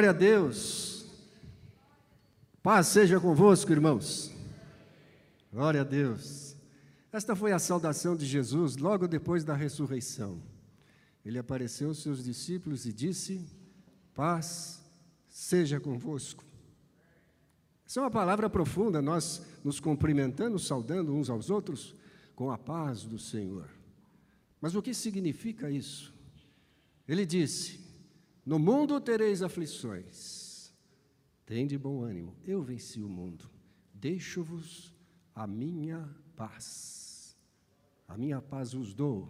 Glória a Deus. Paz seja convosco, irmãos. Glória a Deus. Esta foi a saudação de Jesus logo depois da ressurreição. Ele apareceu aos seus discípulos e disse: Paz seja convosco. Essa é uma palavra profunda, nós nos cumprimentando, saudando uns aos outros com a paz do Senhor. Mas o que significa isso? Ele disse: no mundo tereis aflições. Tende bom ânimo, eu venci o mundo. Deixo-vos a minha paz. A minha paz vos dou.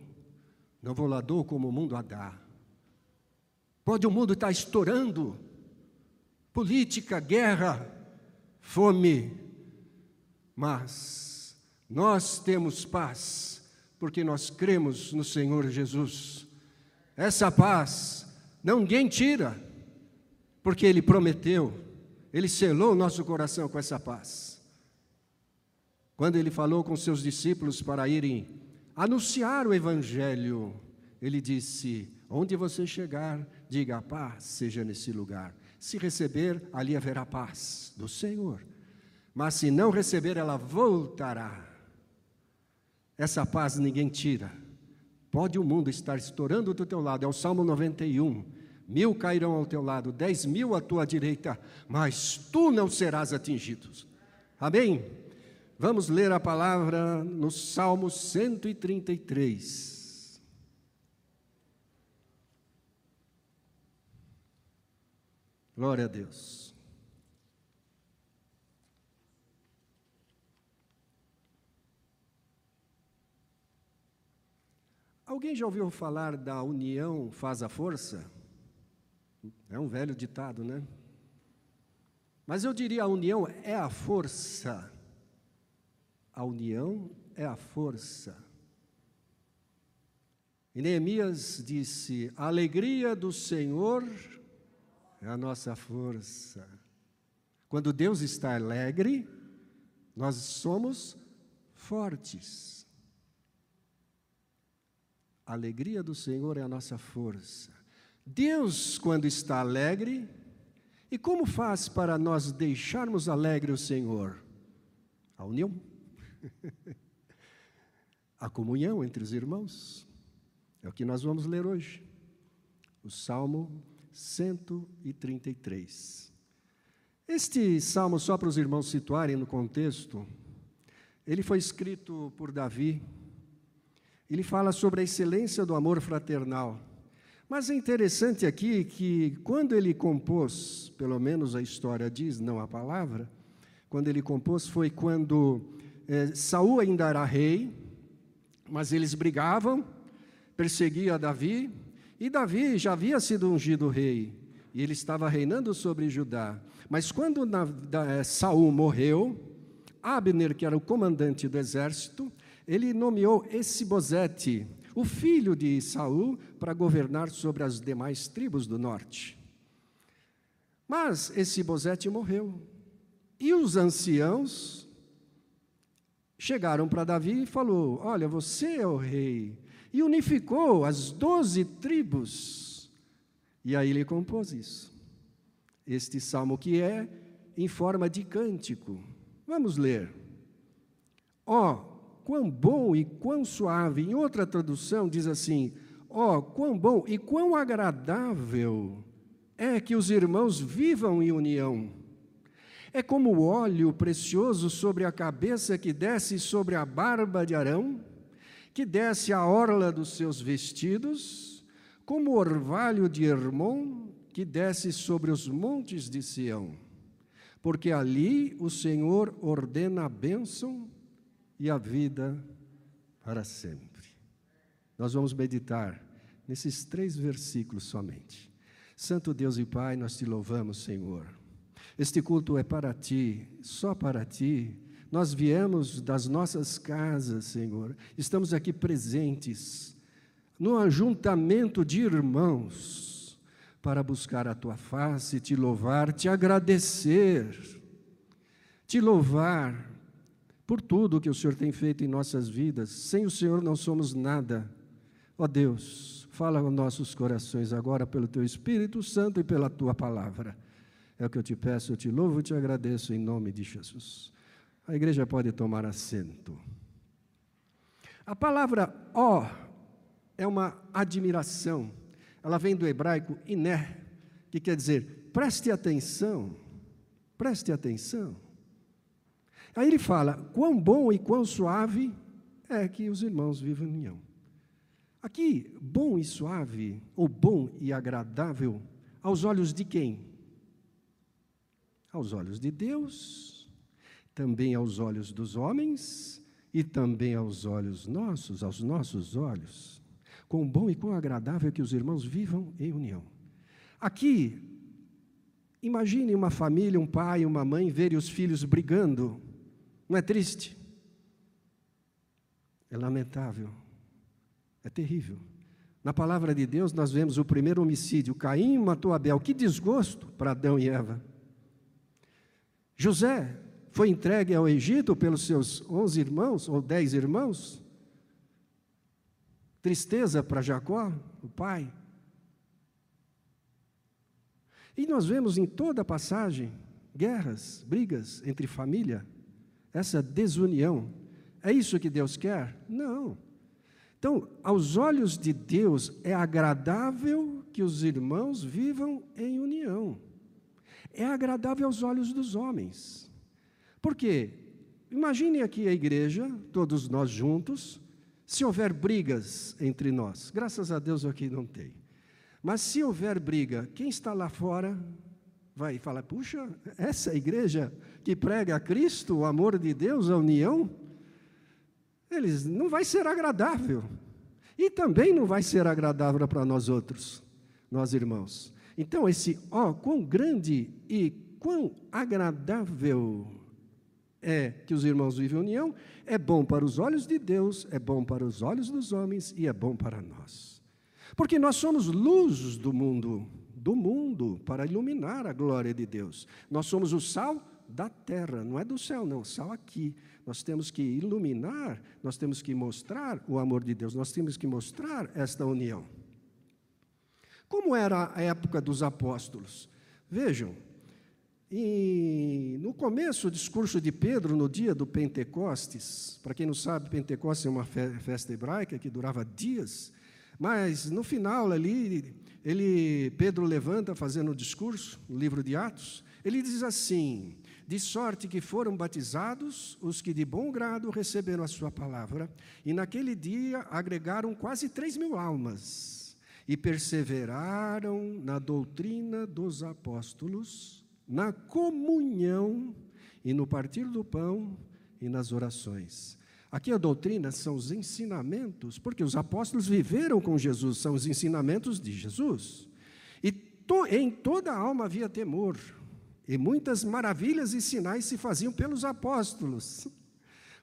Não vou lá dou como o mundo a dá. Pode o mundo estar estourando. Política, guerra, fome. Mas nós temos paz, porque nós cremos no Senhor Jesus. Essa paz Ninguém tira, porque Ele prometeu, Ele selou o nosso coração com essa paz. Quando Ele falou com seus discípulos para irem anunciar o Evangelho, Ele disse: Onde você chegar, diga a paz seja nesse lugar. Se receber, ali haverá paz do Senhor. Mas se não receber, ela voltará. Essa paz ninguém tira. Pode o mundo estar estourando do teu lado, é o Salmo 91. Mil cairão ao teu lado, dez mil à tua direita, mas tu não serás atingido. Amém? Vamos ler a palavra no Salmo 133. Glória a Deus. Alguém já ouviu falar da união faz a força? É um velho ditado, né? Mas eu diria a união é a força. A união é a força. E Neemias disse: A alegria do Senhor é a nossa força. Quando Deus está alegre, nós somos fortes. A alegria do Senhor é a nossa força. Deus, quando está alegre, e como faz para nós deixarmos alegre o Senhor? A união, a comunhão entre os irmãos. É o que nós vamos ler hoje. O Salmo 133. Este salmo, só para os irmãos situarem no contexto, ele foi escrito por Davi ele fala sobre a excelência do amor fraternal. Mas é interessante aqui que, quando ele compôs, pelo menos a história diz, não a palavra, quando ele compôs foi quando é, Saul ainda era rei, mas eles brigavam, perseguia Davi, e Davi já havia sido ungido rei, e ele estava reinando sobre Judá. Mas quando na, da, é, Saul morreu, Abner, que era o comandante do exército, ele nomeou Esibozete, o filho de Saul, para governar sobre as demais tribos do norte. Mas Esibozete morreu. E os anciãos chegaram para Davi e falou: "Olha, você é o rei". E unificou as doze tribos. E aí ele compôs isso. Este salmo que é em forma de cântico. Vamos ler. Ó, oh, quão bom e quão suave. Em outra tradução diz assim: ó, oh, quão bom e quão agradável é que os irmãos vivam em união. É como o óleo precioso sobre a cabeça que desce sobre a barba de Arão, que desce a orla dos seus vestidos, como o orvalho de Hermon, que desce sobre os montes de Sião. Porque ali o Senhor ordena a bênção e a vida para sempre. Nós vamos meditar nesses três versículos somente. Santo Deus e Pai, nós te louvamos, Senhor. Este culto é para ti, só para ti. Nós viemos das nossas casas, Senhor. Estamos aqui presentes no ajuntamento de irmãos para buscar a tua face, te louvar, te agradecer, te louvar por tudo que o Senhor tem feito em nossas vidas. Sem o Senhor não somos nada. Ó Deus, fala aos nossos corações agora pelo teu Espírito Santo e pela tua palavra. É o que eu te peço, eu te louvo e te agradeço em nome de Jesus. A igreja pode tomar assento. A palavra ó é uma admiração. Ela vem do hebraico iné, que quer dizer preste atenção, preste atenção. Aí ele fala: quão bom e quão suave é que os irmãos vivem em união. Aqui, bom e suave, ou bom e agradável, aos olhos de quem? Aos olhos de Deus, também aos olhos dos homens e também aos olhos nossos, aos nossos olhos. Quão bom e quão agradável que os irmãos vivam em união. Aqui, imagine uma família, um pai, uma mãe verem os filhos brigando. Não é triste? É lamentável. É terrível. Na palavra de Deus, nós vemos o primeiro homicídio: Caim matou Abel. Que desgosto para Adão e Eva. José foi entregue ao Egito pelos seus onze irmãos, ou dez irmãos. Tristeza para Jacó, o pai. E nós vemos em toda a passagem guerras, brigas entre família, essa desunião. É isso que Deus quer? Não. Então, aos olhos de Deus, é agradável que os irmãos vivam em união. É agradável aos olhos dos homens. Por quê? Imagine aqui a igreja, todos nós juntos, se houver brigas entre nós. Graças a Deus aqui não tem. Mas se houver briga, quem está lá fora vai falar: puxa, essa igreja que prega a Cristo, o amor de Deus, a união, eles não vai ser agradável. E também não vai ser agradável para nós outros, nós irmãos. Então, esse ó, quão grande e quão agradável é que os irmãos vivem em união, é bom para os olhos de Deus, é bom para os olhos dos homens e é bom para nós. Porque nós somos luzes do mundo, do mundo, para iluminar a glória de Deus. Nós somos o sal da terra, não é do céu, não, sal aqui. Nós temos que iluminar, nós temos que mostrar o amor de Deus, nós temos que mostrar esta união. Como era a época dos apóstolos? Vejam, e no começo do discurso de Pedro, no dia do Pentecostes, para quem não sabe, Pentecostes é uma festa hebraica que durava dias, mas no final ali, ele, Pedro levanta fazendo o discurso, no livro de Atos, ele diz assim: de sorte que foram batizados os que de bom grado receberam a sua palavra, e naquele dia agregaram quase três mil almas, e perseveraram na doutrina dos apóstolos, na comunhão e no partir do pão e nas orações. Aqui a doutrina são os ensinamentos, porque os apóstolos viveram com Jesus, são os ensinamentos de Jesus. E to, em toda a alma havia temor, e muitas maravilhas e sinais se faziam pelos apóstolos.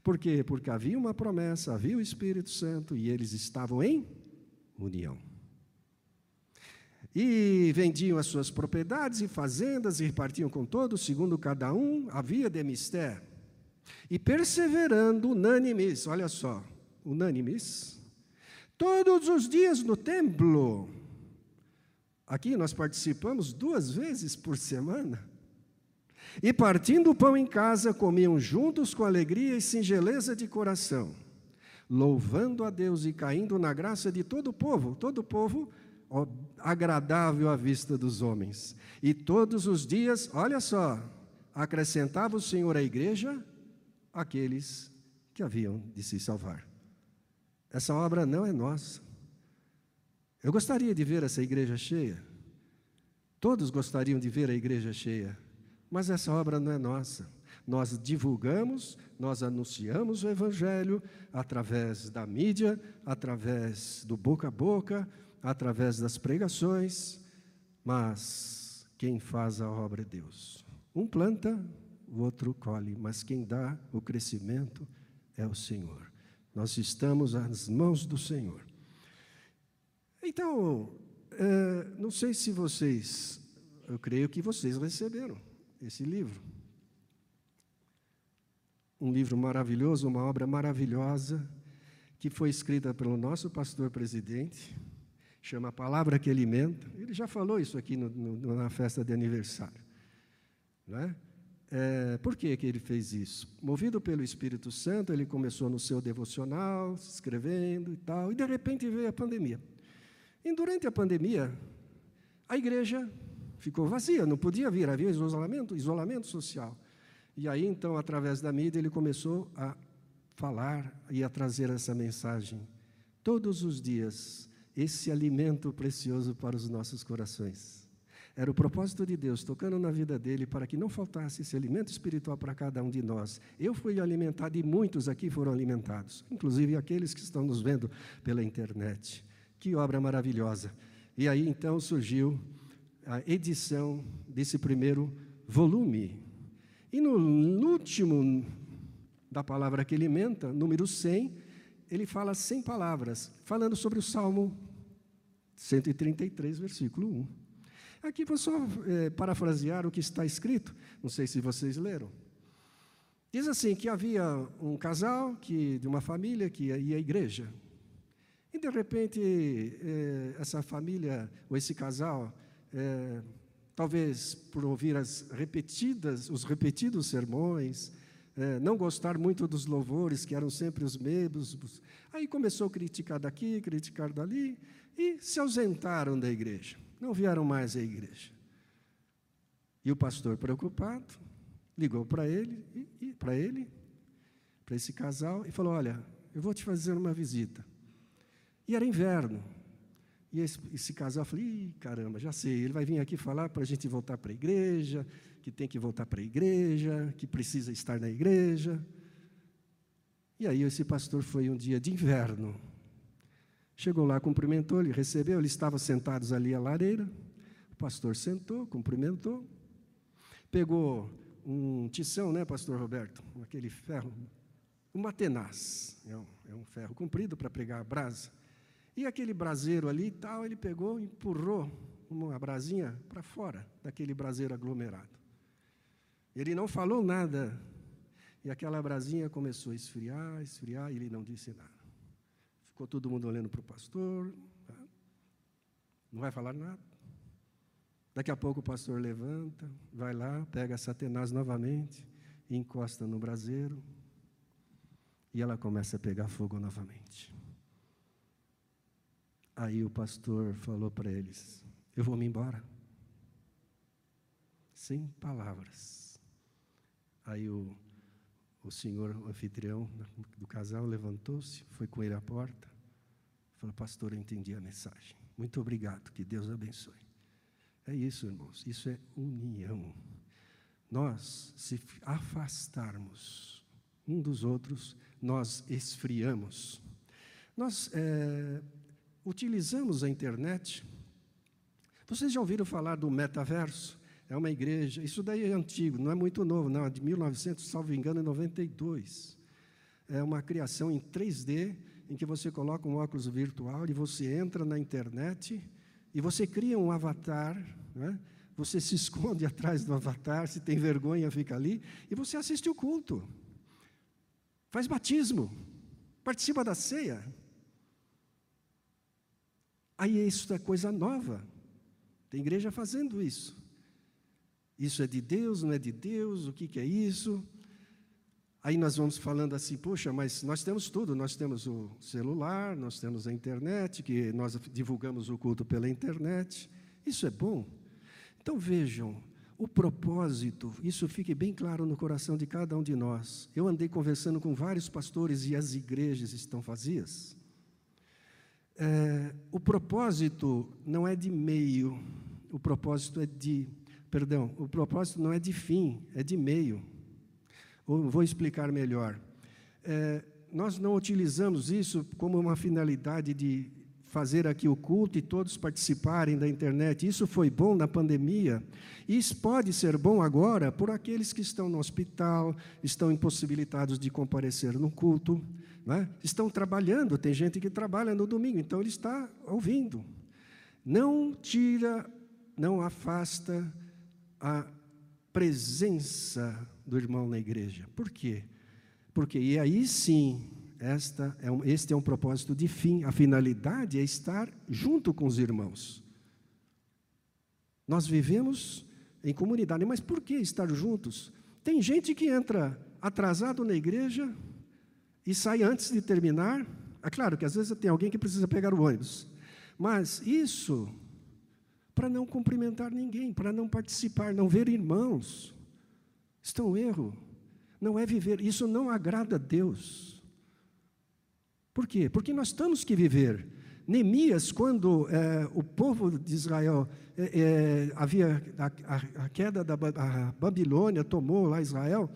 Por quê? Porque havia uma promessa, havia o Espírito Santo e eles estavam em união. E vendiam as suas propriedades e fazendas e repartiam com todos, segundo cada um havia de mistério. E perseverando unânimes, olha só, unânimes, todos os dias no templo. Aqui nós participamos duas vezes por semana. E partindo o pão em casa, comiam juntos com alegria e singeleza de coração, louvando a Deus e caindo na graça de todo o povo, todo o povo agradável à vista dos homens. E todos os dias, olha só, acrescentava o Senhor à igreja aqueles que haviam de se salvar. Essa obra não é nossa. Eu gostaria de ver essa igreja cheia. Todos gostariam de ver a igreja cheia. Mas essa obra não é nossa. Nós divulgamos, nós anunciamos o Evangelho através da mídia, através do boca a boca, através das pregações, mas quem faz a obra é Deus. Um planta, o outro colhe, mas quem dá o crescimento é o Senhor. Nós estamos às mãos do Senhor. Então, é, não sei se vocês, eu creio que vocês receberam esse livro. Um livro maravilhoso, uma obra maravilhosa, que foi escrita pelo nosso pastor presidente, chama a Palavra que Alimenta. Ele já falou isso aqui no, no, na festa de aniversário. Não é? É, por que, que ele fez isso? Movido pelo Espírito Santo, ele começou no seu devocional, escrevendo e tal, e de repente veio a pandemia. E durante a pandemia, a igreja ficou vazia, não podia vir, havia isolamento, isolamento social. E aí, então, através da mídia, ele começou a falar e a trazer essa mensagem todos os dias, esse alimento precioso para os nossos corações. Era o propósito de Deus tocando na vida dele para que não faltasse esse alimento espiritual para cada um de nós. Eu fui alimentado e muitos aqui foram alimentados, inclusive aqueles que estão nos vendo pela internet. Que obra maravilhosa! E aí então surgiu a edição desse primeiro volume. E no último da palavra que alimenta, número 100, ele fala 100 palavras, falando sobre o Salmo 133, versículo 1. Aqui vou só é, parafrasear o que está escrito, não sei se vocês leram. Diz assim: que havia um casal que, de uma família que ia à igreja. E de repente, é, essa família, ou esse casal, é, talvez por ouvir as repetidas, os repetidos sermões, é, não gostar muito dos louvores, que eram sempre os mesmos, aí começou a criticar daqui, criticar dali, e se ausentaram da igreja não vieram mais à igreja. E o pastor, preocupado, ligou para ele, e, para ele, para esse casal, e falou: Olha, eu vou te fazer uma visita. E era inverno. E esse, esse casal falou: Ih, caramba, já sei, ele vai vir aqui falar para a gente voltar para a igreja, que tem que voltar para a igreja, que precisa estar na igreja. E aí esse pastor foi um dia de inverno, Chegou lá, cumprimentou, ele recebeu, eles estavam sentados ali à lareira. O pastor sentou, cumprimentou. Pegou um tição, né, pastor Roberto? Aquele ferro, uma tenaz. É um, é um ferro comprido para pregar a brasa. E aquele braseiro ali e tal, ele pegou empurrou uma brasinha para fora daquele braseiro aglomerado. Ele não falou nada. E aquela brasinha começou a esfriar, esfriar, e ele não disse nada. Ficou todo mundo olhando para o pastor. Tá? Não vai falar nada. Daqui a pouco o pastor levanta, vai lá, pega Satanás novamente, encosta no braseiro, e ela começa a pegar fogo novamente. Aí o pastor falou para eles: Eu vou me embora. Sem palavras. Aí o o senhor o anfitrião do casal levantou-se, foi com ele à porta, falou: Pastor, eu entendi a mensagem. Muito obrigado, que Deus abençoe. É isso, irmãos, isso é união. Nós, se afastarmos um dos outros, nós esfriamos. Nós é, utilizamos a internet. Vocês já ouviram falar do metaverso? É uma igreja, isso daí é antigo, não é muito novo, não, é de 1900, salvo engano, 92. É uma criação em 3D, em que você coloca um óculos virtual e você entra na internet e você cria um avatar, né? você se esconde atrás do avatar, se tem vergonha, fica ali, e você assiste o culto. Faz batismo, participa da ceia. Aí isso é coisa nova. Tem igreja fazendo isso. Isso é de Deus, não é de Deus? O que, que é isso? Aí nós vamos falando assim, poxa, mas nós temos tudo, nós temos o celular, nós temos a internet, que nós divulgamos o culto pela internet. Isso é bom. Então vejam, o propósito, isso fique bem claro no coração de cada um de nós. Eu andei conversando com vários pastores e as igrejas estão vazias. É, o propósito não é de meio, o propósito é de Perdão, o propósito não é de fim, é de meio. Ou vou explicar melhor. É, nós não utilizamos isso como uma finalidade de fazer aqui o culto e todos participarem da internet. Isso foi bom na pandemia. Isso pode ser bom agora por aqueles que estão no hospital, estão impossibilitados de comparecer no culto, né? estão trabalhando. Tem gente que trabalha no domingo, então ele está ouvindo. Não tira, não afasta a presença do irmão na igreja. Por quê? Porque e aí sim esta é um, este é um propósito de fim. A finalidade é estar junto com os irmãos. Nós vivemos em comunidade, mas por que estar juntos? Tem gente que entra atrasado na igreja e sai antes de terminar. É claro que às vezes tem alguém que precisa pegar o ônibus, mas isso para não cumprimentar ninguém, para não participar, não ver irmãos. Estão um erro. Não é viver, isso não agrada a Deus. Por quê? Porque nós temos que viver. Neemias, quando é, o povo de Israel é, é, havia a, a, a, queda da a Babilônia tomou lá Israel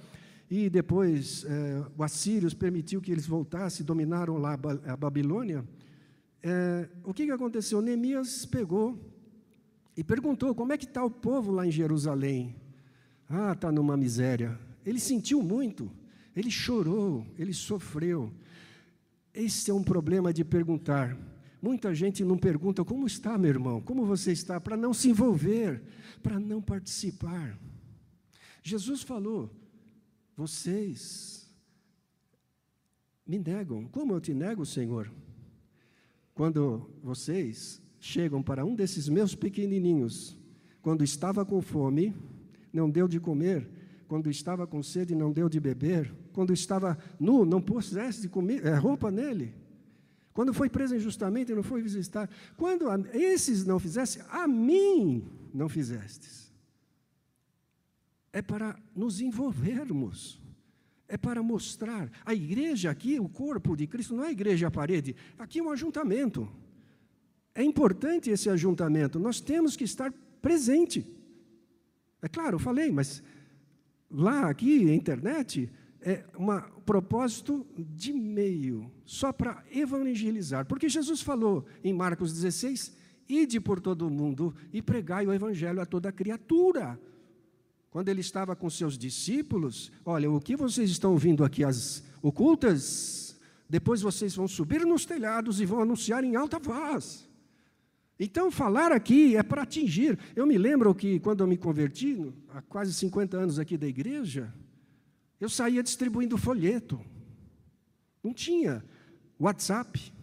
e depois é, o Assírios permitiu que eles voltassem, dominaram lá a Babilônia. É, o que, que aconteceu? Neemias pegou e perguntou como é que está o povo lá em Jerusalém. Ah, está numa miséria. Ele sentiu muito, ele chorou, ele sofreu. Esse é um problema de perguntar. Muita gente não pergunta como está, meu irmão, como você está, para não se envolver, para não participar. Jesus falou: vocês me negam. Como eu te nego, Senhor? Quando vocês chegam para um desses meus pequenininhos, quando estava com fome, não deu de comer, quando estava com sede, não deu de beber, quando estava nu, não puseste comer, é, roupa nele, quando foi preso injustamente, não foi visitar, quando a, esses não fizessem, a mim não fizestes. É para nos envolvermos, é para mostrar. A igreja aqui, o corpo de Cristo, não é a igreja à parede, aqui é um ajuntamento. É importante esse ajuntamento, nós temos que estar presente. É claro, eu falei, mas lá, aqui, a internet, é um propósito de meio, só para evangelizar. Porque Jesus falou em Marcos 16: ide por todo o mundo e pregai o evangelho a toda criatura. Quando ele estava com seus discípulos, olha, o que vocês estão ouvindo aqui, as ocultas, depois vocês vão subir nos telhados e vão anunciar em alta voz. Então, falar aqui é para atingir. Eu me lembro que, quando eu me converti, há quase 50 anos aqui da igreja, eu saía distribuindo folheto. Não tinha WhatsApp,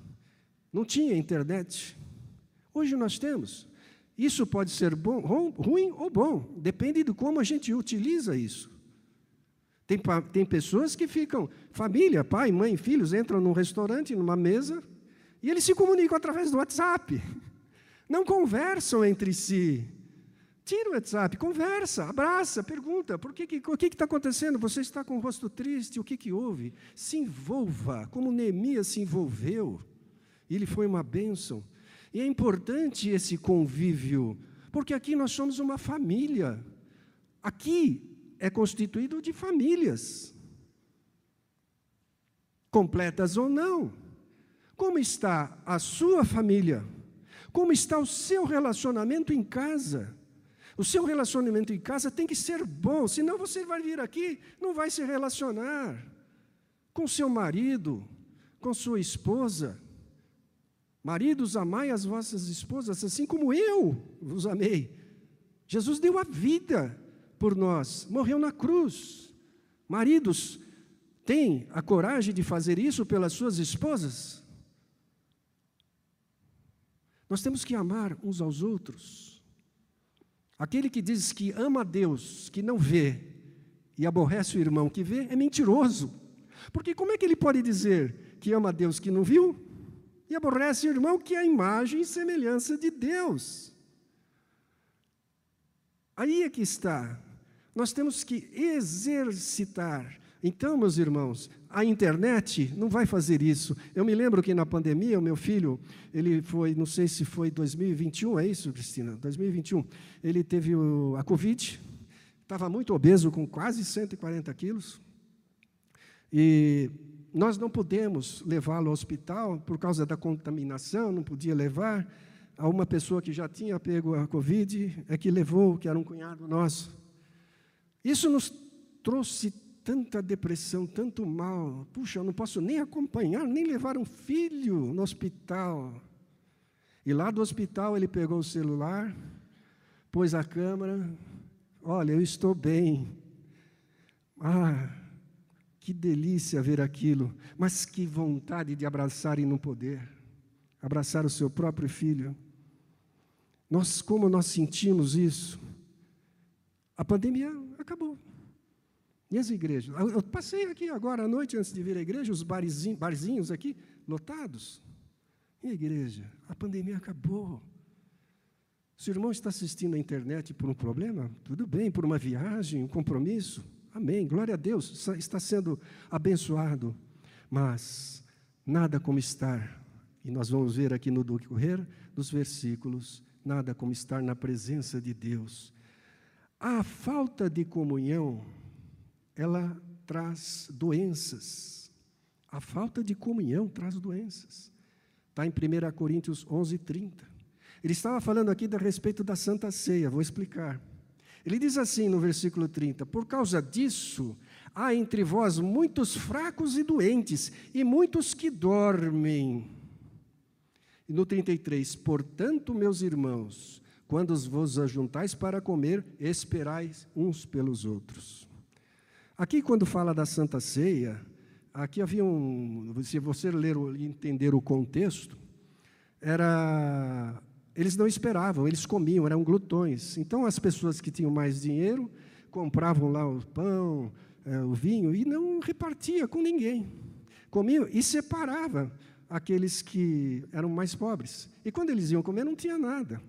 não tinha internet. Hoje nós temos. Isso pode ser bom, ruim ou bom, depende de como a gente utiliza isso. Tem, tem pessoas que ficam, família, pai, mãe, filhos, entram num restaurante, numa mesa, e eles se comunicam através do WhatsApp não conversam entre si. Tira o WhatsApp, conversa, abraça, pergunta, por que, que, o que está acontecendo? Você está com o rosto triste, o que, que houve? Se envolva, como Neemias se envolveu. Ele foi uma bênção. E é importante esse convívio, porque aqui nós somos uma família. Aqui é constituído de famílias, completas ou não. Como está a sua família? Como está o seu relacionamento em casa? O seu relacionamento em casa tem que ser bom, senão você vai vir aqui, não vai se relacionar com seu marido, com sua esposa. Maridos, amai as vossas esposas, assim como eu vos amei. Jesus deu a vida por nós, morreu na cruz. Maridos, têm a coragem de fazer isso pelas suas esposas? Nós temos que amar uns aos outros. Aquele que diz que ama a Deus, que não vê, e aborrece o irmão que vê, é mentiroso. Porque como é que ele pode dizer que ama a Deus que não viu, e aborrece o irmão que é a imagem e semelhança de Deus? Aí é que está. Nós temos que exercitar então, meus irmãos, a internet não vai fazer isso. Eu me lembro que na pandemia, o meu filho, ele foi, não sei se foi 2021, é isso, Cristina? 2021. Ele teve o, a Covid, estava muito obeso, com quase 140 quilos. E nós não podemos levá-lo ao hospital por causa da contaminação, não podia levar. A uma pessoa que já tinha pego a Covid é que levou, que era um cunhado nosso. Isso nos trouxe tanta depressão, tanto mal. Puxa, eu não posso nem acompanhar, nem levar um filho no hospital. E lá do hospital ele pegou o celular, pôs a câmera. Olha, eu estou bem. Ah, Que delícia ver aquilo, mas que vontade de abraçar e não poder abraçar o seu próprio filho. Nós, como nós sentimos isso? A pandemia acabou. E as igrejas? Eu passei aqui agora à noite, antes de vir à igreja, os barzinhos, barzinhos aqui, lotados. E a igreja? A pandemia acabou. Se o irmão está assistindo à internet por um problema, tudo bem, por uma viagem, um compromisso, amém, glória a Deus, está sendo abençoado. Mas nada como estar, e nós vamos ver aqui no decorrer dos versículos, nada como estar na presença de Deus. A falta de comunhão, ela traz doenças. A falta de comunhão traz doenças. Está em 1 Coríntios 11, 30. Ele estava falando aqui a respeito da Santa Ceia, vou explicar. Ele diz assim no versículo 30: Por causa disso, há entre vós muitos fracos e doentes, e muitos que dormem. E no 33, portanto, meus irmãos, quando vos ajuntais para comer, esperais uns pelos outros. Aqui, quando fala da Santa Ceia, aqui havia um. Se você ler e entender o contexto, era eles não esperavam, eles comiam, eram glutões. Então, as pessoas que tinham mais dinheiro compravam lá o pão, é, o vinho e não repartia com ninguém. Comiam e separava aqueles que eram mais pobres. E quando eles iam comer, não tinha nada.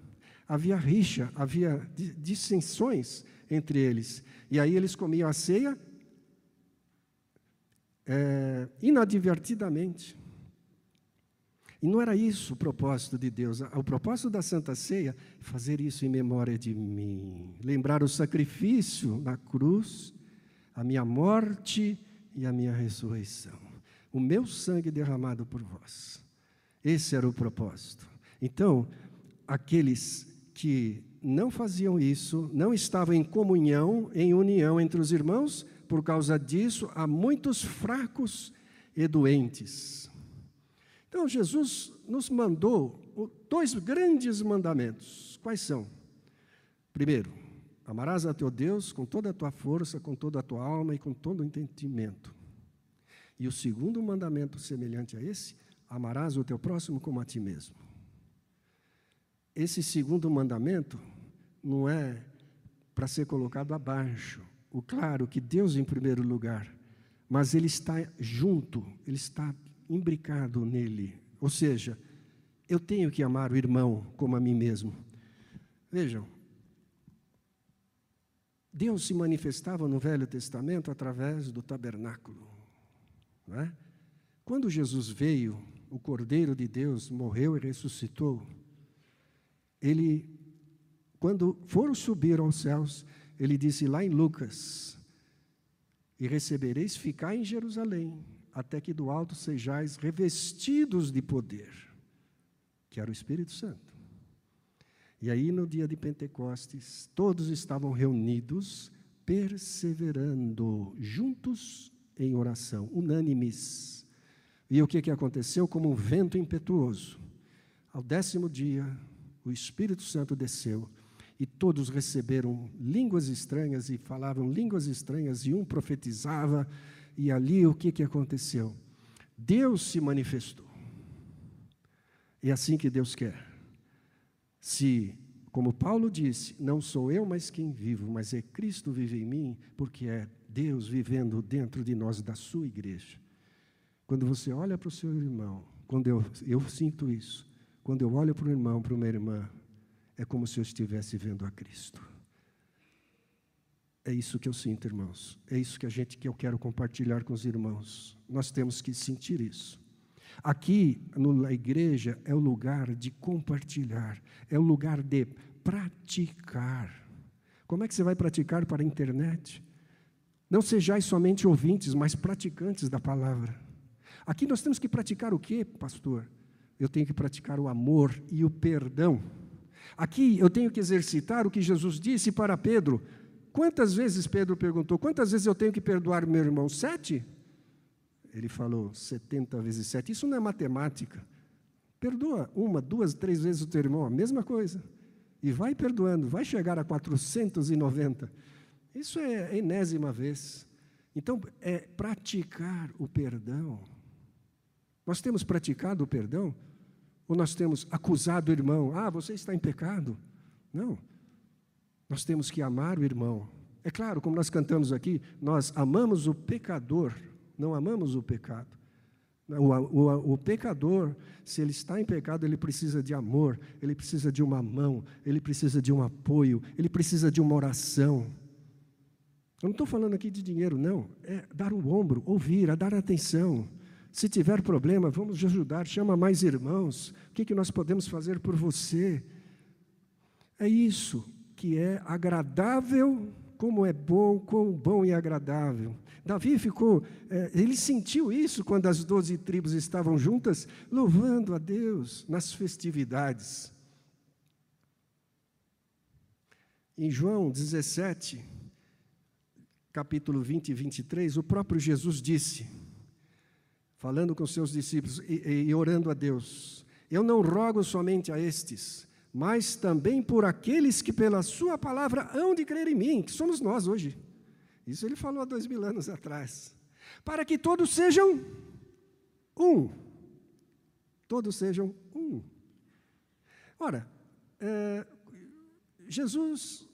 Havia rixa, havia dissensões entre eles. E aí eles comiam a ceia é, inadvertidamente. E não era isso o propósito de Deus. O propósito da Santa Ceia é fazer isso em memória de mim. Lembrar o sacrifício na cruz, a minha morte e a minha ressurreição. O meu sangue derramado por vós. Esse era o propósito. Então, aqueles que não faziam isso, não estavam em comunhão, em união entre os irmãos, por causa disso, há muitos fracos e doentes. Então, Jesus nos mandou dois grandes mandamentos. Quais são? Primeiro, amarás a teu Deus com toda a tua força, com toda a tua alma e com todo o entendimento. E o segundo mandamento, semelhante a esse, amarás o teu próximo como a ti mesmo. Esse segundo mandamento não é para ser colocado abaixo. O claro que Deus em primeiro lugar, mas ele está junto, ele está imbricado nele. Ou seja, eu tenho que amar o irmão como a mim mesmo. Vejam, Deus se manifestava no Velho Testamento através do tabernáculo. É? Quando Jesus veio, o Cordeiro de Deus morreu e ressuscitou, ele, quando foram subir aos céus, ele disse lá em Lucas: E recebereis ficar em Jerusalém, até que do alto sejais revestidos de poder, que era o Espírito Santo. E aí, no dia de Pentecostes, todos estavam reunidos, perseverando, juntos em oração, unânimes. E o que, que aconteceu? Como um vento impetuoso. Ao décimo dia, o Espírito Santo desceu e todos receberam línguas estranhas e falavam línguas estranhas, e um profetizava e ali o que, que aconteceu? Deus se manifestou. É assim que Deus quer. Se, como Paulo disse, não sou eu mais quem vivo, mas é Cristo vive em mim, porque é Deus vivendo dentro de nós, da sua igreja. Quando você olha para o seu irmão, quando eu, eu sinto isso, quando eu olho para o irmão, para uma irmã, é como se eu estivesse vendo a Cristo. É isso que eu sinto, irmãos. É isso que a gente que eu quero compartilhar com os irmãos. Nós temos que sentir isso. Aqui na igreja é o lugar de compartilhar, é o lugar de praticar. Como é que você vai praticar para a internet? Não sejais somente ouvintes, mas praticantes da palavra. Aqui nós temos que praticar o quê, pastor? Eu tenho que praticar o amor e o perdão. Aqui eu tenho que exercitar o que Jesus disse para Pedro: Quantas vezes Pedro perguntou: quantas vezes eu tenho que perdoar meu irmão? Sete? Ele falou: setenta vezes sete. Isso não é matemática. Perdoa uma, duas, três vezes o teu irmão, a mesma coisa. E vai perdoando, vai chegar a 490. Isso é a enésima vez. Então, é praticar o perdão. Nós temos praticado o perdão? Ou nós temos acusado o irmão? Ah, você está em pecado? Não. Nós temos que amar o irmão. É claro, como nós cantamos aqui, nós amamos o pecador, não amamos o pecado. O, o, o, pecador, se ele está em pecado, ele precisa de amor, ele precisa de uma mão, ele precisa de um apoio, ele precisa de uma oração. Eu não estou falando aqui de dinheiro, não. É dar o ombro, ouvir, a dar atenção. Se tiver problema, vamos ajudar, chama mais irmãos. O que, que nós podemos fazer por você? É isso que é agradável, como é bom, quão bom e agradável. Davi ficou, é, ele sentiu isso quando as doze tribos estavam juntas, louvando a Deus nas festividades. Em João 17, capítulo 20 e 23, o próprio Jesus disse, falando com seus discípulos e, e orando a Deus: Eu não rogo somente a estes, mas também por aqueles que pela Sua palavra hão de crer em mim, que somos nós hoje. Isso ele falou há dois mil anos atrás. Para que todos sejam um. Todos sejam um. Ora, é, Jesus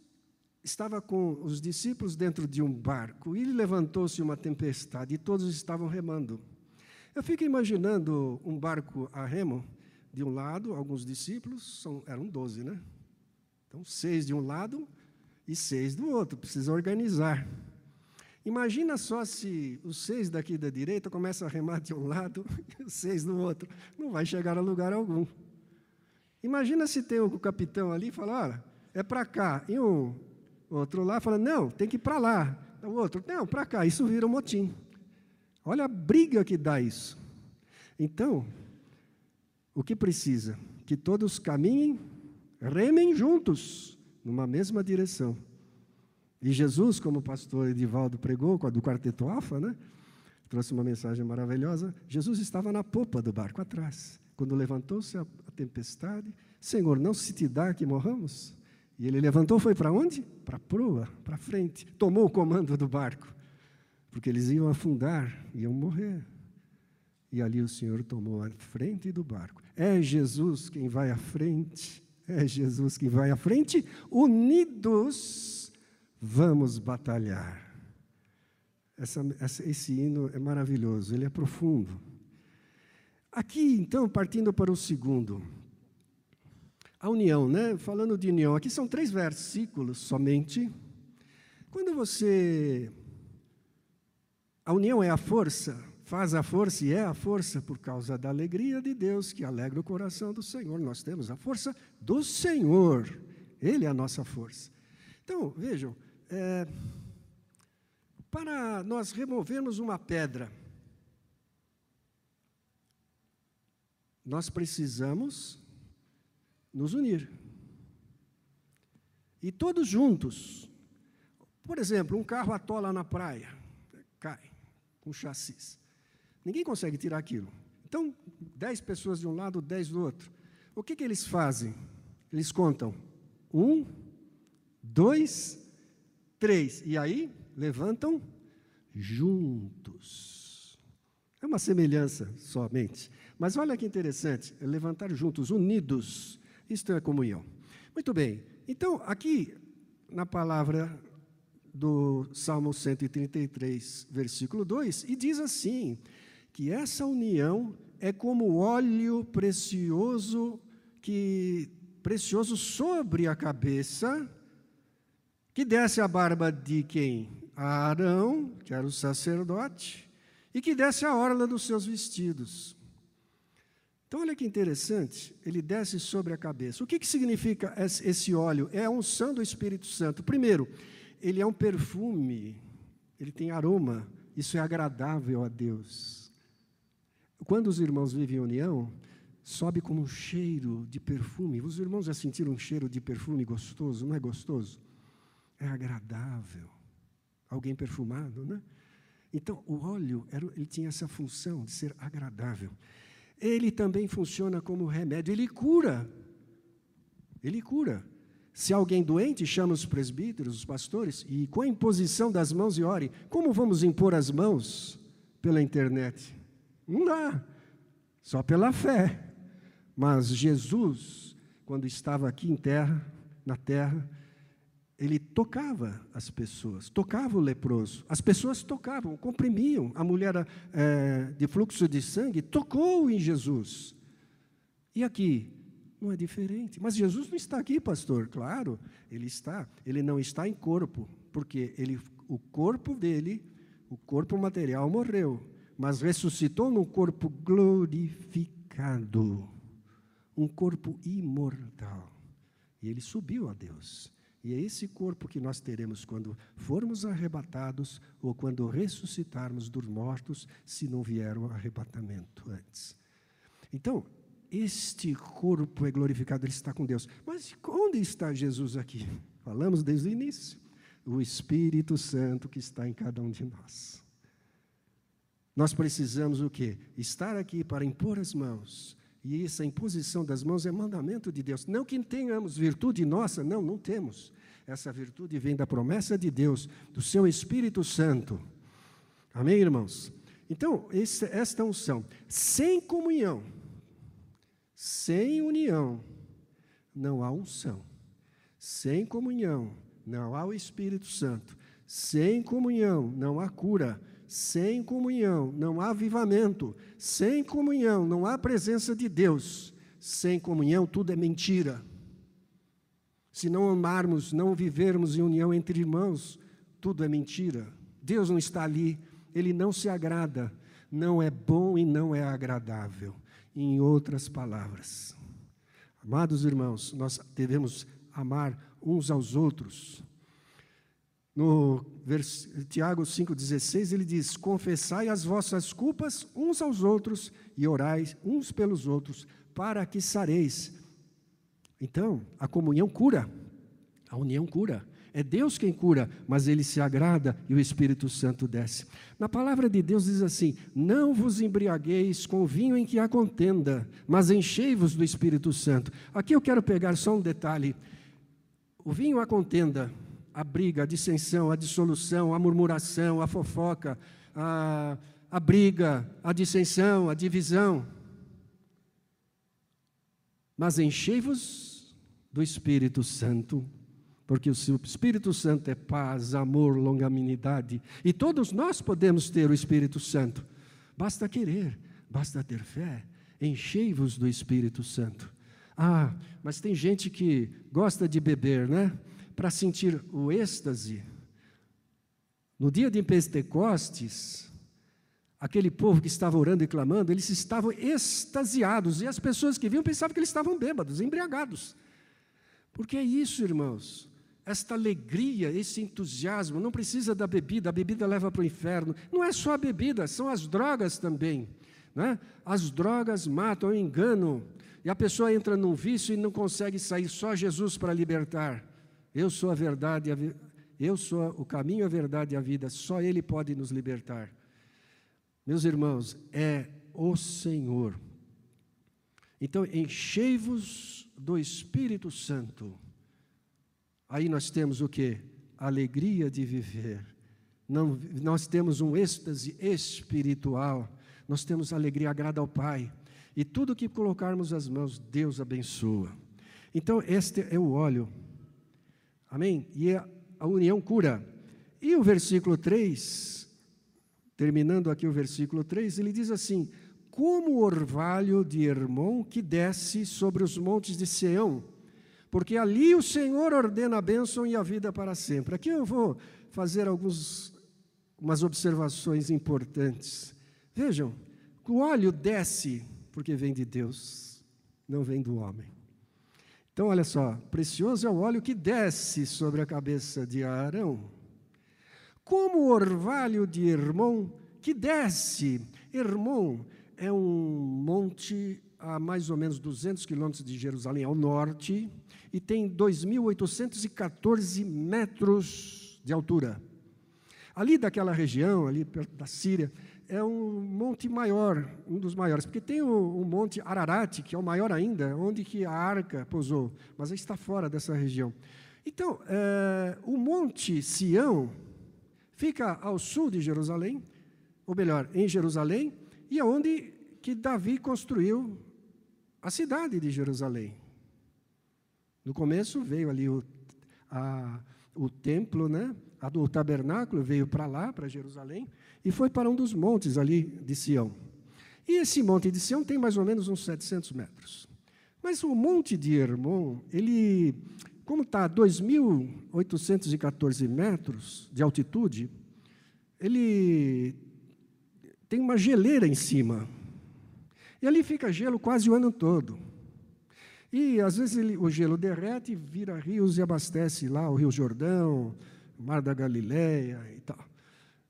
estava com os discípulos dentro de um barco e levantou-se uma tempestade e todos estavam remando. Eu fico imaginando um barco a remo, de um lado, alguns discípulos, são, eram doze, né? Então, seis de um lado e seis do outro, precisa organizar. Imagina só se os seis daqui da direita começam a remar de um lado e os seis do outro. Não vai chegar a lugar algum. Imagina se tem o capitão ali e fala, olha, é para cá, e um outro lá fala, não, tem que ir para lá. O outro, não, para cá. Isso vira um motim. Olha a briga que dá isso. Então, o que precisa? Que todos caminhem, remem juntos, numa mesma direção. E Jesus, como o pastor Edivaldo pregou, do quarteto Alfa, né? trouxe uma mensagem maravilhosa. Jesus estava na popa do barco atrás. Quando levantou-se a, tempestade, Senhor, não se te dá que morramos? E ele levantou, foi para onde? Para a proa, para frente. Tomou o comando do barco, porque eles iam afundar, iam morrer. E ali o Senhor tomou a frente do barco. É Jesus quem vai à frente, é Jesus quem vai à frente. Unidos, vamos batalhar. Essa, esse hino é maravilhoso, ele é profundo. Aqui, então, partindo para o segundo, a união, né? Falando de união, aqui são três versículos somente. Quando você. A união é a força, faz a força e é a força por causa da alegria de Deus que alegra o coração do Senhor. Nós temos a força do Senhor, Ele é a nossa força. Então, vejam, é, para nós removermos uma pedra, nós precisamos nos unir. E todos juntos. Por exemplo, um carro atola na praia, cai com chassis. Ninguém consegue tirar aquilo. Então, dez pessoas de um lado, dez do outro. O que, que eles fazem? Eles contam um, dois, três. E aí, levantam juntos. É uma semelhança somente. Mas olha que interessante, é levantar juntos, unidos. Isto é comunhão. Muito bem. Então, aqui na palavra do Salmo 133, versículo 2, e diz assim: que essa união é como óleo precioso que precioso sobre a cabeça que desce a barba de quem? A Arão, que era o sacerdote, e que desce a orla dos seus vestidos. Então, olha que interessante, ele desce sobre a cabeça. O que, que significa esse óleo? É a unção do Espírito Santo. Primeiro, ele é um perfume, ele tem aroma, isso é agradável a Deus. Quando os irmãos vivem em união, sobe como um cheiro de perfume. Os irmãos já sentiram um cheiro de perfume gostoso? Não é gostoso? É agradável. Alguém perfumado, né? Então, o óleo, era, ele tinha essa função de ser agradável. Ele também funciona como remédio, ele cura. Ele cura. Se alguém doente, chama os presbíteros, os pastores, e com a imposição das mãos e ore. Como vamos impor as mãos pela internet? Não dá, só pela fé. Mas Jesus, quando estava aqui em terra, na terra, ele tocava as pessoas, tocava o leproso. As pessoas tocavam, comprimiam. A mulher é, de fluxo de sangue tocou em Jesus. E aqui, não é diferente. Mas Jesus não está aqui, pastor. Claro, ele está. Ele não está em corpo, porque ele, o corpo dele, o corpo material morreu, mas ressuscitou num corpo glorificado, um corpo imortal. E ele subiu a Deus. E é esse corpo que nós teremos quando formos arrebatados ou quando ressuscitarmos dos mortos, se não vier o arrebatamento antes. Então, este corpo é glorificado, ele está com Deus. Mas onde está Jesus aqui? Falamos desde o início. O Espírito Santo que está em cada um de nós. Nós precisamos o quê? Estar aqui para impor as mãos. E essa imposição das mãos é mandamento de Deus. Não que tenhamos virtude nossa, não, não temos. Essa virtude vem da promessa de Deus, do seu Espírito Santo. Amém, irmãos? Então, esta unção, sem comunhão, sem união, não há unção. Sem comunhão, não há o Espírito Santo. Sem comunhão, não há cura. Sem comunhão, não há avivamento. Sem comunhão, não há presença de Deus. Sem comunhão, tudo é mentira. Se não amarmos, não vivermos em união entre irmãos, tudo é mentira. Deus não está ali, ele não se agrada, não é bom e não é agradável. Em outras palavras, amados irmãos, nós devemos amar uns aos outros. No. Tiago 5,16 ele diz: Confessai as vossas culpas uns aos outros e orai uns pelos outros, para que sareis. Então, a comunhão cura, a união cura. É Deus quem cura, mas ele se agrada e o Espírito Santo desce. Na palavra de Deus diz assim: Não vos embriagueis com o vinho em que há contenda, mas enchei-vos do Espírito Santo. Aqui eu quero pegar só um detalhe. O vinho há contenda, a briga, a dissensão, a dissolução, a murmuração, a fofoca, a, a briga, a dissensão, a divisão. Mas enchei-vos do Espírito Santo, porque o Espírito Santo é paz, amor, longanimidade, e todos nós podemos ter o Espírito Santo. Basta querer, basta ter fé. Enchei-vos do Espírito Santo. Ah, mas tem gente que gosta de beber, né? Para sentir o êxtase. No dia de Pentecostes, aquele povo que estava orando e clamando, eles estavam extasiados, e as pessoas que vinham pensavam que eles estavam bêbados, embriagados. Porque é isso, irmãos, esta alegria, esse entusiasmo, não precisa da bebida, a bebida leva para o inferno. Não é só a bebida, são as drogas também. Né? As drogas matam, é engano, e a pessoa entra num vício e não consegue sair, só Jesus para libertar. Eu sou a verdade, eu sou o caminho, a verdade e a vida, só Ele pode nos libertar. Meus irmãos, é o Senhor. Então, enchei-vos do Espírito Santo. Aí nós temos o que? Alegria de viver. Não, nós temos um êxtase espiritual. Nós temos alegria, agrada ao Pai. E tudo que colocarmos as mãos, Deus abençoa. Então, este é o óleo. Amém? E a, a união cura. E o versículo 3 terminando aqui o versículo 3, ele diz assim: Como o orvalho de Hermon que desce sobre os montes de Sião, porque ali o Senhor ordena a bênção e a vida para sempre. Aqui eu vou fazer algumas umas observações importantes. Vejam, o óleo desce porque vem de Deus, não vem do homem. Então, olha só, precioso é o óleo que desce sobre a cabeça de Arão como o orvalho de Hermon, que desce. Hermon é um monte a mais ou menos 200 quilômetros de Jerusalém, ao norte, e tem 2.814 metros de altura. Ali daquela região, ali perto da Síria, é um monte maior, um dos maiores, porque tem o, o, monte Ararat, que é o maior ainda, onde que a arca pousou, mas está fora dessa região. Então, é, o monte Sião fica ao sul de Jerusalém, ou melhor, em Jerusalém, e é onde que Davi construiu a cidade de Jerusalém. No começo veio ali o, a, o templo, né? o tabernáculo veio para lá, para Jerusalém, e foi para um dos montes ali de Sião. E esse monte de Sião tem mais ou menos uns 700 metros. Mas o monte de Hermon, ele, como está a 2.814 metros de altitude, ele tem uma geleira em cima. E ali fica gelo quase o ano todo. E às vezes ele, o gelo derrete, vira rios e abastece lá o Rio Jordão, o Mar da Galileia e tal.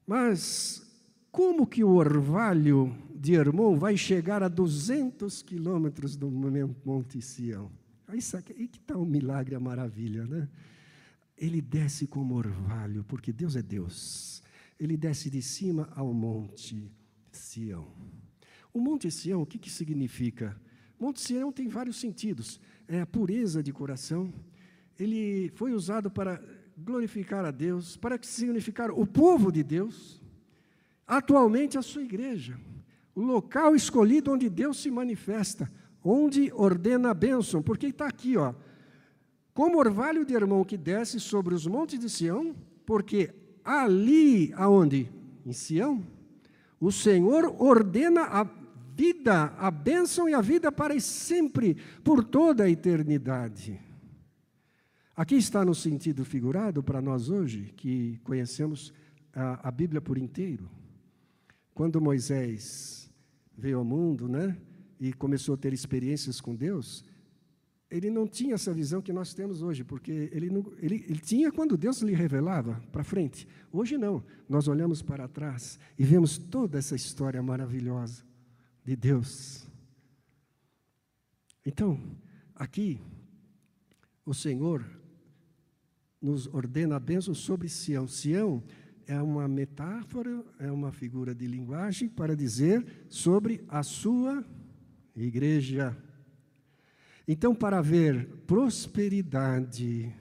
Mas como que o orvalho de Hermon vai chegar a 200 quilômetros do Monte Sião? Aí, aí que está o milagre, a maravilha, né? Ele desce como orvalho, porque Deus é Deus. Ele desce de cima ao Monte Sião. O Monte Sião, o que, que significa? Monte Sião tem vários sentidos. É a pureza de coração. Ele foi usado para glorificar a Deus, para significar o povo de Deus, atualmente a sua igreja, o local escolhido onde Deus se manifesta, onde ordena a bênção, porque está aqui, ó, como orvalho de irmão que desce sobre os montes de Sião, porque ali, aonde? Em Sião, o Senhor ordena a vida, a bênção e a vida para sempre, por toda a eternidade. Aqui está no sentido figurado para nós hoje, que conhecemos a, a, Bíblia por inteiro. Quando Moisés veio ao mundo, né, e começou a ter experiências com Deus, ele não tinha essa visão que nós temos hoje, porque ele, não, ele, ele tinha quando Deus lhe revelava para frente. Hoje não. Nós olhamos para trás e vemos toda essa história maravilhosa de Deus. Então, aqui, o Senhor nos ordena a bênção sobre Sião. Sião é uma metáfora, é uma figura de linguagem para dizer sobre a sua igreja. Então, para haver prosperidade,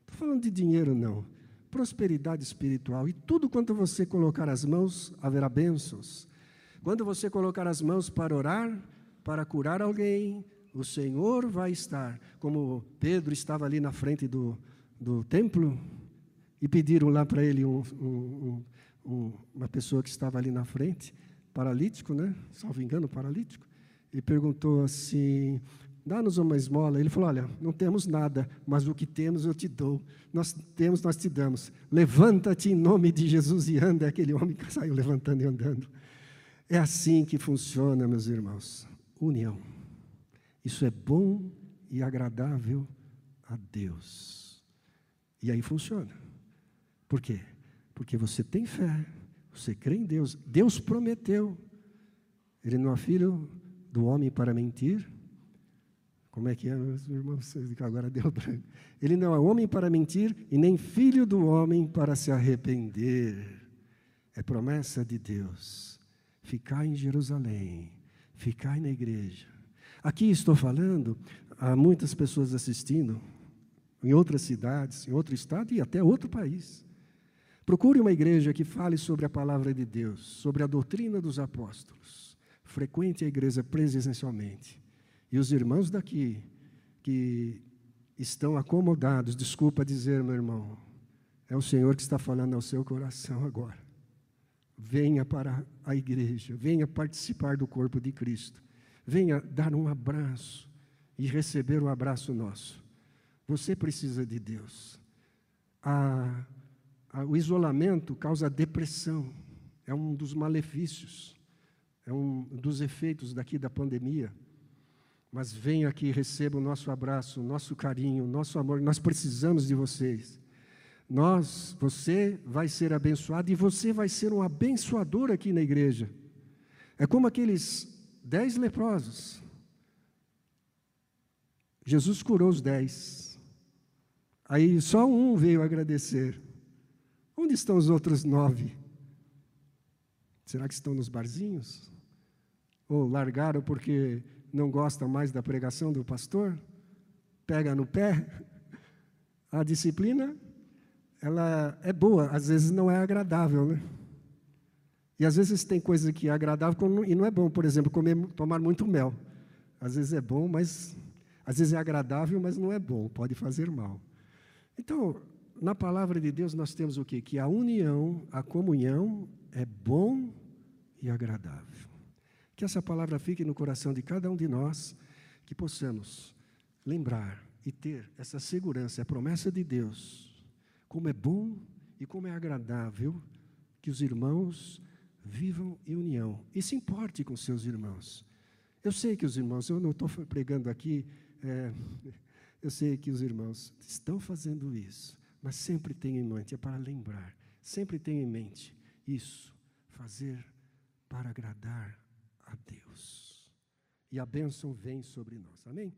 estou falando de dinheiro não, prosperidade espiritual, e tudo quanto você colocar as mãos, haverá bênçãos. Quando você colocar as mãos para orar, para curar alguém, o Senhor vai estar, como Pedro estava ali na frente do, do templo e pediram lá para ele um, um, um, uma pessoa que estava ali na frente, paralítico, né? Salvo engano, paralítico, e perguntou assim: dá-nos uma esmola. Ele falou: olha, não temos nada, mas o que temos eu te dou. Nós temos, nós te damos. Levanta-te em nome de Jesus e anda. Aquele homem que saiu levantando e andando. É assim que funciona, meus irmãos. União. Isso é bom e agradável a Deus. E aí funciona. Por quê? Porque você tem fé, você crê em Deus. Deus prometeu. Ele não é filho do homem para mentir. Como é que é, meus irmãos? Agora deu branco. Ele não é homem para mentir e nem filho do homem para se arrepender. É promessa de Deus. Ficar em Jerusalém, ficar na igreja. Aqui estou falando, há muitas pessoas assistindo, em outras cidades, em outro estado e até outro país. Procure uma igreja que fale sobre a palavra de Deus, sobre a doutrina dos apóstolos. Frequente a igreja presencialmente. E os irmãos daqui, que estão acomodados, desculpa dizer, meu irmão, é o Senhor que está falando ao seu coração agora. Venha para a igreja, venha participar do corpo de Cristo, venha dar um abraço e receber o abraço nosso. Você precisa de Deus. A, a, o isolamento causa depressão, é um dos malefícios, é um dos efeitos daqui da pandemia. Mas venha aqui receba o nosso abraço, o nosso carinho, o nosso amor. Nós precisamos de vocês. Nós, você vai ser abençoado e você vai ser um abençoador aqui na igreja. É como aqueles dez leprosos. Jesus curou os dez. Aí só um veio agradecer. Onde estão os outros nove? Será que estão nos barzinhos? Ou largaram porque não gostam mais da pregação do pastor? Pega no pé? A disciplina, ela é boa, às vezes não é agradável, né? E às vezes tem coisa que é agradável e não é bom. Por exemplo, comer, tomar muito mel. Às vezes é bom, mas às vezes é agradável, mas não é bom, pode fazer mal. Então, na palavra de Deus nós temos o quê? Que a união, a comunhão é bom e agradável. Que essa palavra fique no coração de cada um de nós, que possamos lembrar e ter essa segurança, a promessa de Deus, como é bom e como é agradável que os irmãos vivam em união e se importe com seus irmãos. Eu sei que os irmãos, eu não estou pregando aqui, é, eu sei que os irmãos estão fazendo isso, mas sempre tenha em mente, é para lembrar, sempre tenha em mente isso, fazer para agradar a Deus. E a bênção vem sobre nós. Amém?